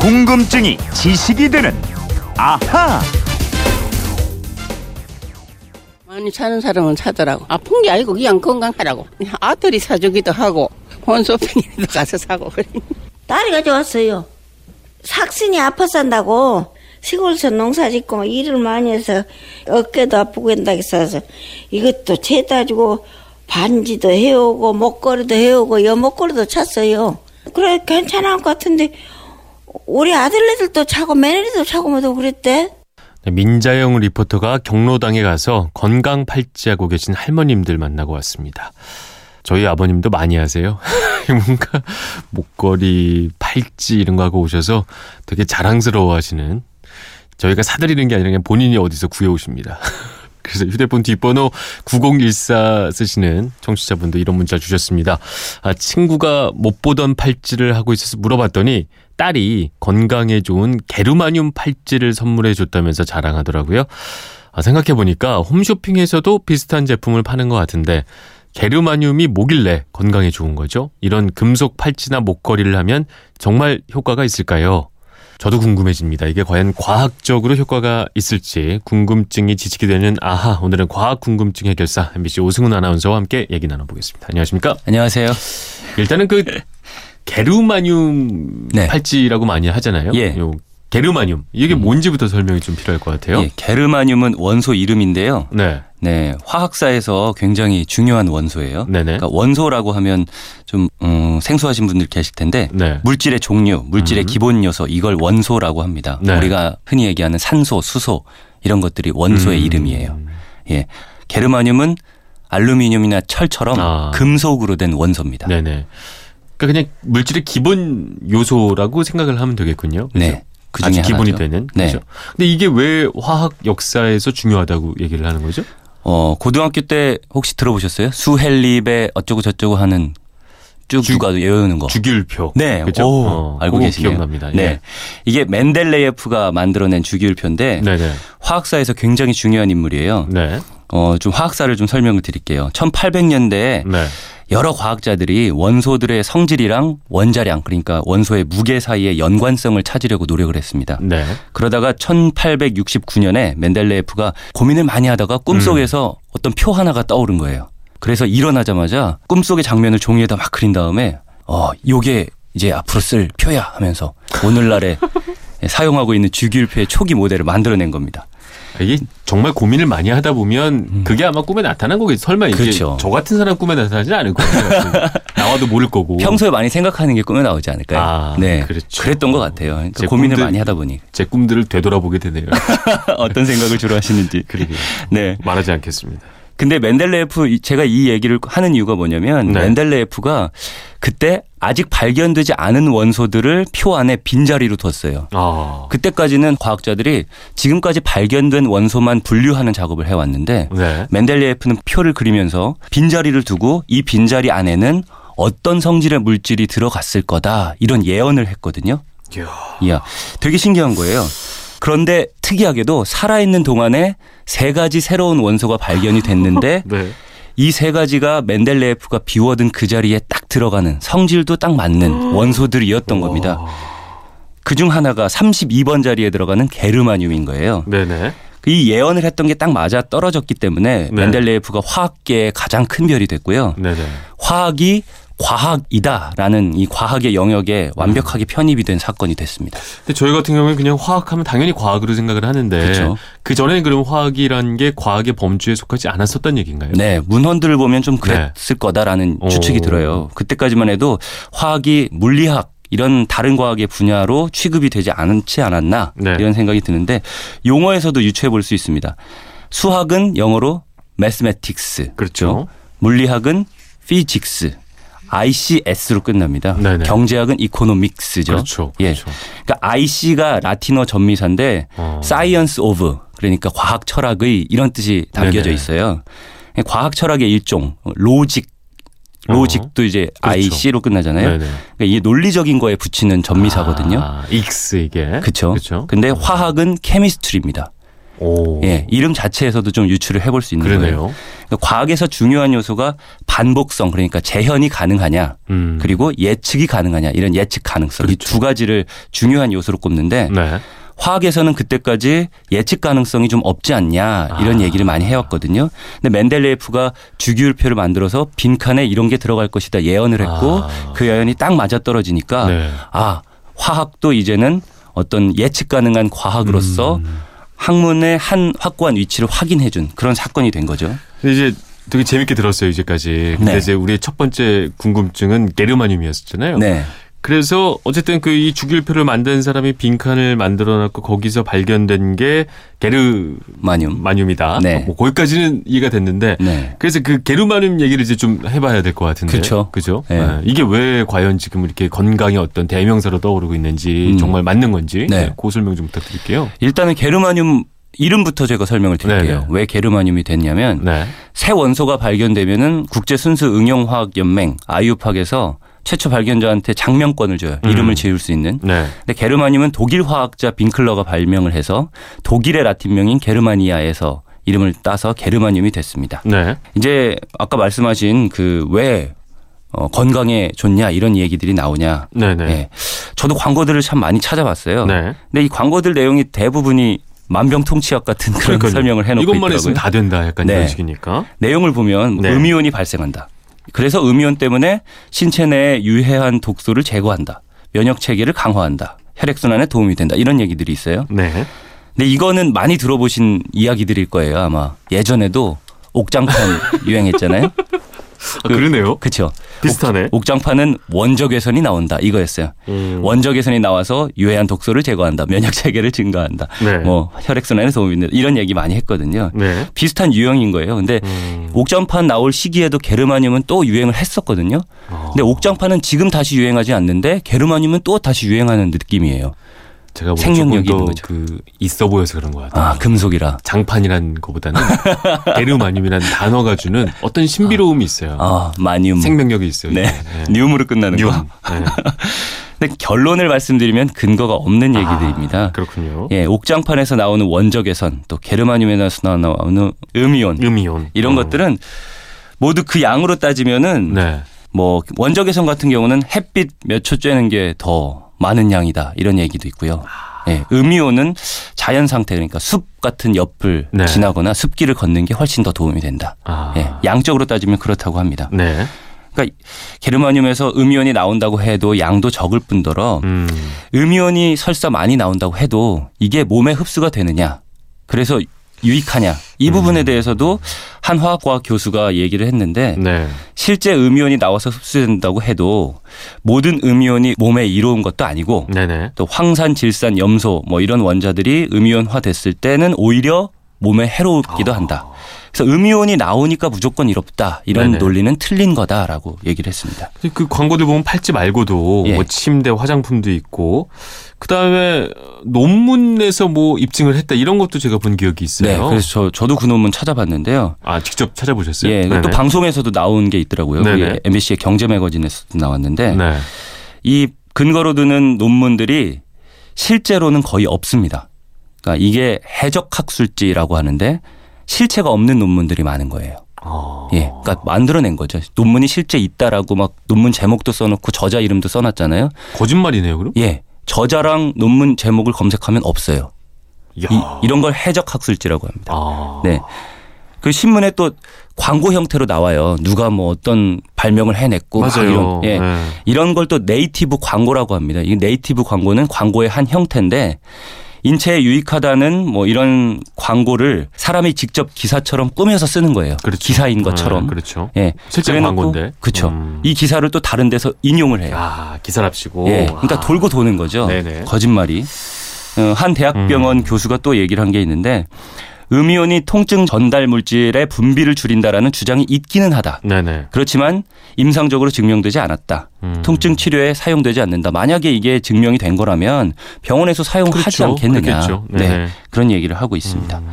궁금증이 지식이 되는 아하. 많이 사는 사람은 사더라고. 아픈 게 아니고 그냥 건강하라고. 아들이 사주기도 하고 혼쇼핑에도 가서 사고 그래. 딸이 가져왔어요. 삭신이 아파 산다고 시골에서 농사 짓고 막 일을 많이 해서 어깨도 아프고 한다고 써서 이것도 채다 주고 반지도 해오고 목걸이도 해오고 여목걸이도 찼어요. 그래 괜찮을 것 같은데 우리 아들네들도 차고 며느리도 차고 뭐도 그랬대. 네, 민자영 리포터가 경로당에 가서 건강 팔찌하고 계신 할머님들 만나고 왔습니다. 저희 아버님도 많이 하세요. 뭔가 목걸이, 팔찌 이런 거 하고 오셔서 되게 자랑스러워 하시는 저희가 사드리는 게 아니라 그냥 본인이 어디서 구해오십니다. 그래서 휴대폰 뒷번호 9014 쓰시는 청취자분도 이런 문자 주셨습니다. 아, 친구가 못 보던 팔찌를 하고 있어서 물어봤더니 딸이 건강에 좋은 게르마늄 팔찌를 선물해 줬다면서 자랑하더라고요. 아, 생각해보니까 홈쇼핑에서도 비슷한 제품을 파는 것 같은데 게르마늄이 뭐길래 건강에 좋은 거죠? 이런 금속 팔찌나 목걸이를 하면 정말 효과가 있을까요? 저도 궁금해집니다. 이게 과연 과학적으로 효과가 있을지 궁금증이 지치게 되는 아하 오늘은 과학 궁금증 해결사 MBC 오승훈 아나운서와 함께 얘기 나눠보겠습니다. 안녕하십니까? 안녕하세요. 일단은 그 게르마늄 네. 팔찌라고 많이 하잖아요. 예. 요 게르마늄 이게 뭔지부터 설명이 좀 필요할 것 같아요. 예, 게르마늄은 원소 이름인데요. 네, 네, 화학사에서 굉장히 중요한 원소예요. 네네. 그러니까 원소라고 하면 좀 음, 생소하신 분들 계실 텐데 네. 물질의 종류, 물질의 음. 기본 요소 이걸 원소라고 합니다. 네. 우리가 흔히 얘기하는 산소, 수소 이런 것들이 원소의 음. 이름이에요. 예, 게르마늄은 알루미늄이나 철처럼 아. 금속으로 된 원소입니다. 네네. 그러니까 그냥 물질의 기본 요소라고 생각을 하면 되겠군요. 그죠? 네, 그 중에 아주 기본이 하나죠. 되는. 네. 그죠? 근데 이게 왜 화학 역사에서 중요하다고 얘기를 하는 거죠? 어, 고등학교 때 혹시 들어보셨어요? 수헬립의 어쩌고 저쩌고 하는 쭉 주- 누가 외우는 거. 주기율표. 네, 그죠? 오, 어, 알고 계시네요. 기억납니다. 네. 예. 이게 멘델레예프가 만들어낸 주기율표인데 네네. 화학사에서 굉장히 중요한 인물이에요. 네. 어, 좀 화학사를 좀 설명을 드릴게요. 1800년대에 네. 여러 과학자들이 원소들의 성질이랑 원자량 그러니까 원소의 무게 사이의 연관성을 찾으려고 노력을 했습니다. 네. 그러다가 1869년에 멘델레예프가 고민을 많이 하다가 꿈속에서 음. 어떤 표 하나가 떠오른 거예요. 그래서 일어나자마자 꿈속의 장면을 종이에다 막 그린 다음에 어, 요게 이제 앞으로 쓸 표야 하면서 오늘날에 사용하고 있는 주기율표의 초기 모델을 만들어낸 겁니다. 이게 정말 고민을 많이 하다 보면 그게 아마 꿈에 나타난 거겠죠. 설마 이게 음. 그렇죠. 저 같은 사람 꿈에 나타나지 않을 거예요. 나와도 모를 거고. 평소에 많이 생각하는 게 꿈에 나오지 않을까요? 아, 네, 그렇죠. 그랬던 것 같아요. 그러니까 제 고민을 꿈들- 많이 하다 보니 제 꿈들을 되돌아보게 되네요. 어떤 생각을 주로 하시는지. 그러게 네. 말하지 않겠습니다. 근데 멘델레예프 이- 제가 이 얘기를 하는 이유가 뭐냐면 네. 멘델레예프가 그때 아직 발견되지 않은 원소들을 표 안에 빈자리로 뒀어요. 아. 그때까지는 과학자들이 지금까지 발견된 원소만 분류하는 작업을 해왔는데 네. 멘델레예프는 표를 그리면서 빈자리를 두고 이 빈자리 안에는 어떤 성질의 물질이 들어갔을 거다 이런 예언을 했거든요. 이야, 되게 신기한 거예요. 그런데 특이하게도 살아있는 동안에 세 가지 새로운 원소가 발견이 됐는데 네. 이세 가지가 멘델레예프가 비워둔 그 자리에 딱 들어가는 성질도 딱 맞는 원소들이었던 겁니다. 그 중 하나가 32번 자리에 들어가는 게르마늄인 거예요. 네네. 이 예언을 했던 게 딱 맞아 떨어졌기 때문에 네. 멘델레예프가 화학계의 가장 큰 별이 됐고요. 네네. 화학이 과학이다라는 이 과학의 영역에 완벽하게 편입이 된 사건이 됐습니다. 근데 저희 같은 경우에 그냥 화학하면 당연히 과학으로 생각을 하는데 그렇죠. 그 전에는 그럼 화학이라는 게 과학의 범주에 속하지 않았었던 얘기인가요? 네, 문헌들을 보면 좀 그랬을 거다라는 오. 추측이 들어요. 그때까지만 해도 화학이 물리학 이런 다른 과학의 분야로 취급이 되지 않지 않았나 네. 이런 생각이 드는데 용어에서도 유추해 볼 수 있습니다. 수학은 영어로 mathematics, 그렇죠. 물리학은 physics, ICS로 끝납니다. 네네. 경제학은 economics죠. 그렇죠. 예. 그렇죠. 그러니까 IC가 라틴어 접미사인데 어. science of 그러니까 과학 철학의 이런 뜻이 담겨져 네네. 있어요. 과학 철학의 일종 logic logic도 이제 그렇죠. IC로 끝나잖아요. 네네. 그러니까 이게 논리적인 거에 붙이는 접미사거든요. 아, ics 이게. 그렇죠. 그렇죠. 근데 화학은 chemistry입니다. 오. 예, 이름 자체에서도 좀 유추를 해볼 수 있는 거예요. 그러네요. 그러니까 과학에서 중요한 요소가 반복성 그러니까 재현이 가능하냐 음. 그리고 예측이 가능하냐 이런 예측 가능성 이 두 가지를 중요한 요소로 꼽는데 네. 화학에서는 그때까지 예측 가능성이 좀 없지 않냐 이런 아. 얘기를 많이 해왔거든요. 근데 멘델레예프가 주기율표를 만들어서 빈칸에 이런 게 들어갈 것이다 예언을 했고 아. 그 예언이 딱 맞아 떨어지니까 네. 아 화학도 이제는 어떤 예측 가능한 과학으로서 음. 학문의 한 확고한 위치를 확인해준 그런 사건이 된 거죠. 이제 되게 재밌게 들었어요 이제까지. 근데 네. 이제 우리의 첫 번째 궁금증은 게르마늄이었잖아요. 네. 그래서 어쨌든 그 이 주기율표를 만든 사람이 빈칸을 만들어놨고 거기서 발견된 게 게르 마늄이다. 마늄. 네. 뭐 거기까지는 이해가 됐는데 네. 그래서 그 게르 마늄 얘기를 이제 좀 해봐야 될 것 같은데. 그쵸. 그죠? 네. 네. 이게 왜 과연 지금 이렇게 건강의 어떤 대명사로 떠오르고 있는지 음. 정말 맞는 건지 네. 네, 그 설명 좀 부탁드릴게요. 일단은 게르 마늄 이름부터 제가 설명을 드릴게요. 네네. 왜 게르마늄이 됐냐면 네. 새 원소가 발견되면은 국제 순수 응용화학 연맹 아이유팍에서 최초 발견자한테 장명권을 줘요. 음. 이름을 지을 수 있는. 네. 근데 게르마늄은 독일 화학자 빈클러가 발명을 해서 독일의 라틴명인 게르마니아에서 이름을 따서 게르마늄이 됐습니다. 네. 이제 아까 말씀하신 그왜 어, 건강에 좋냐 이런 얘기들이 나오냐. 네네. 예. 저도 광고들을 참 많이 찾아봤어요. 네. 근데 이 광고들 내용이 대부분이 만병통치약 같은 그런 그러니까요. 설명을 해놓고 이것만 있더라고요. 했으면 다 된다 약간 네. 이런 식이니까. 내용을 보면 네. 음이온이 발생한다. 그래서 음이온 때문에 신체 내에 유해한 독소를 제거한다. 면역 체계를 강화한다. 혈액 순환에 도움이 된다. 이런 얘기들이 있어요. 네. 근데 이거는 많이 들어보신 이야기들일 거예요. 아마 예전에도 옥장판 유행했잖아요. 아, 그 러네요. 그렇죠. 비슷하네. 옥 장판은 원적 외선이 나온다. 이거였어요. 음. 원적 외선이 나와서 유해한 독소를 제거한다. 면역 체계를 증가한다. 네. 뭐 혈액 순환에 도움이 된다. 이런 얘기 많이 했거든요. 네. 비슷한 유형인 거예요. 근데 음. 옥장판 나올 시기에도 게르마늄은 또 유행을 했었거든요. 어. 근데 옥장판은 지금 다시 유행하지 않는데 게르마늄은 또 다시 유행하는 느낌이에요. 제가 뭐 생명력이 있는 더 그 있어 보여서 그런 것 같아요. 아, 금속이라. 장판이란 거보다는 게르마늄이라는 단어가 주는 어떤 신비로움이 있어요. 아, 마늄. 생명력이 있어요. 네. 이게. 늄으로 끝나는 뉴. 거. 네. 근데 결론을 말씀드리면 근거가 없는 얘기들입니다. 아, 그렇군요. 예, 옥장판에서 나오는 원적외선, 또 게르마늄에서 나오는 음이온 음이온 이런 어. 것들은 모두 그 양으로 따지면은 네. 뭐 원적외선 같은 경우는 햇빛 몇 초 쬐는 게 더 많은 양이다 이런 얘기도 있고요. 예, 음이온은 자연 상태 그러니까 숲 같은 옆을 네. 지나거나 숲길을 걷는 게 훨씬 더 도움이 된다. 아. 예, 양적으로 따지면 그렇다고 합니다. 네. 그러니까 게르마늄에서 음이온이 나온다고 해도 양도 적을 뿐더러 음. 음이온이 설사 많이 나온다고 해도 이게 몸에 흡수가 되느냐. 그래서 유익하냐. 이 음. 부분에 대해서도 한 화학과학 교수가 얘기를 했는데 네. 실제 음이온이 나와서 흡수된다고 해도 모든 음이온이 몸에 이로운 것도 아니고 네네. 또 황산, 질산, 염소 뭐 이런 원자들이 음이온화 됐을 때는 오히려 몸에 해롭기도 아. 한다. 그래서 음이온이 나오니까 무조건 이롭다. 이런 네네. 논리는 틀린 거다라고 얘기를 했습니다. 그 광고들 보면 팔찌 말고도 예. 뭐 침대, 화장품도 있고 그 다음에 논문에서 뭐 입증을 했다 이런 것도 제가 본 기억이 있어요. 네. 그래서 저, 저도 그 논문 찾아봤는데요. 아 직접 찾아보셨어요? 예, 또. 방송에서도 나온 게 있더라고요. 그게 MBC의 경제 매거진에서도 나왔는데 네. 이 근거로 드는 논문들이 실제로는 거의 없습니다. 그러니까 이게 해적학술지라고 하는데 실체가 없는 논문들이 많은 거예요. 어. 예, 그러니까 만들어낸 거죠. 논문이 실제 있다라고 막 논문 제목도 써놓고 저자 이름도 써놨잖아요. 거짓말이네요, 그럼? 예, 저자랑 논문 제목을 검색하면 없어요. 이, 이런 걸 해적학술지라고 합니다. 아. 네. 그 신문에 또 광고 형태로 나와요. 누가 뭐 어떤 발명을 해냈고. 이런 예. 네. 이런 걸 또 네이티브 광고라고 합니다. 이 네이티브 광고는 광고의 한 형태인데 인체에 유익하다는 뭐 이런 광고를 사람이 직접 기사처럼 꾸며서 쓰는 거예요. 그렇죠. 기사인 것처럼. 네, 그렇죠. 예. 실제 광고인데. 그렇죠. 음. 이 기사를 또 다른 데서 인용을 해요. 아, 기사랍시고. 예. 그러니까 아. 돌고 도는 거죠. 네네. 거짓말이. 어, 한 대학병원 음. 교수가 또 얘기를 한 게 있는데 음이온이 통증 전달 물질의 분비를 줄인다라는 주장이 있기는 하다. 네네. 그렇지만 임상적으로 증명되지 않았다. 음. 통증 치료에 사용되지 않는다. 만약에 이게 증명이 된 거라면 병원에서 사용하지 그렇죠. 않겠느냐. 네. 그런 얘기를 하고 있습니다. 음.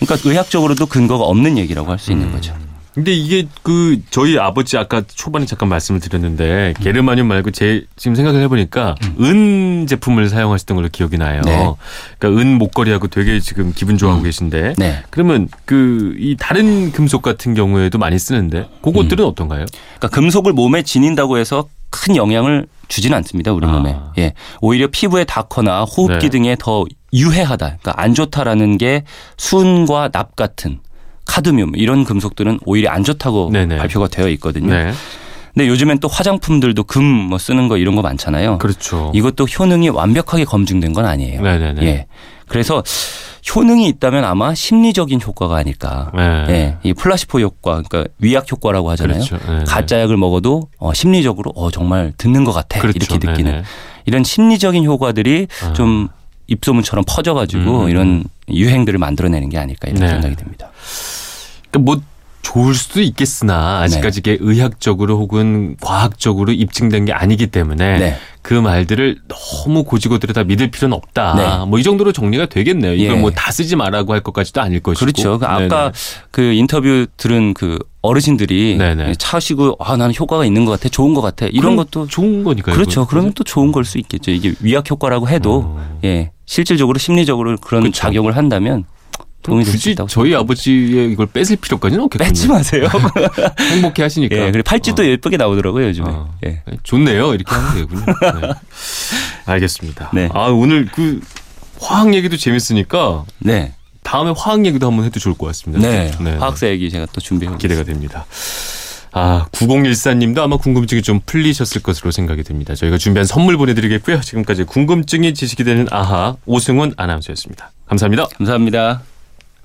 그러니까 의학적으로도 근거가 없는 얘기라고 할 수 있는 음. 거죠. 근데 이게 그 저희 아버지 아까 초반에 잠깐 말씀을 드렸는데 게르마늄 말고 제 지금 생각을 해보니까 은 제품을 사용하셨던 걸로 기억이 나요. 음. 네. 그러니까 은 목걸이하고 되게 지금 기분 좋아하고 계신데. 네. 그러면 그 이 다른 금속 같은 경우에도 많이 쓰는데 그것들은 어떤가요? 그러니까 금속을 몸에 지닌다고 해서 큰 영향을 주지는 않습니다. 우리 아. 몸에. 예. 오히려 피부에 닿거나 호흡기 네. 등에 더 유해하다. 그러니까 안 좋다라는 게 순과 납 같은 카드뮴 이런 금속들은 오히려 안 좋다고 네네. 발표가 되어 있거든요. 네. 근데 요즘엔 또 화장품들도 금 뭐 쓰는 거 이런 거 많잖아요. 그렇죠. 이것도 효능이 완벽하게 검증된 건 아니에요. 네네네. 예. 그래서 효능이 있다면 아마 심리적인 효과가 아닐까. 네. 예. 이 플라시포 효과, 그러니까 위약 효과라고 하잖아요. 그렇죠. 네네. 가짜 약을 먹어도 어, 심리적으로 어 정말 듣는 것 같아 그렇죠. 이렇게 느끼는 네네. 이런 심리적인 효과들이 아. 좀 입소문처럼 퍼져가지고 음. 이런 유행들을 만들어내는 게 아닐까 이런 네. 생각이 듭니다. 그러니까 뭐 좋을 수도 있겠으나 아직까지 이게 의학적으로 혹은 과학적으로 입증된 게 아니기 때문에 네. 그 말들을 너무 고지고대로 다 믿을 필요는 없다. 네. 뭐이 정도로 정리가 되겠네요. 이걸 예. 뭐다 쓰지 말라고 할 것까지도 아닐 것이고. 그렇죠. 그 네네. 아까 그 인터뷰 들은 그 어르신들이 네네. 차시고 아 나는 효과가 있는 것 같아, 좋은 것 같아 이런 것도 좋은 거니까요. 그렇죠. 그러면 또 좋은 걸 수 있겠죠. 이게 위약 효과라고 해도 어. 예 실질적으로 심리적으로 그런 그렇죠. 작용을 한다면 도움이 굳이 저희. 아버지의 이걸 뺏을 필요까지는 없겠군요. 뺏지 마세요. 행복해 하시니까. 예, 그리고 팔찌도 예쁘게 나오더라고요 요즘에. 어. 예. 좋네요. 이렇게 하면 되군요. 네. 알겠습니다. 네. 아 오늘 그 화학 얘기도 재밌으니까 네. 다음에 화학 얘기도 한번 해도 좋을 것 같습니다. 네. 네. 화학사 얘기 제가 또 준비해 기대가 됩니다. 아, 9014님도 아마 궁금증이 좀 풀리셨을 것으로 생각이 듭니다. 저희가 준비한 선물 보내드리겠고요. 지금까지 궁금증이 지식이 되는 아하 오승훈 아나운서였습니다. 감사합니다. 감사합니다.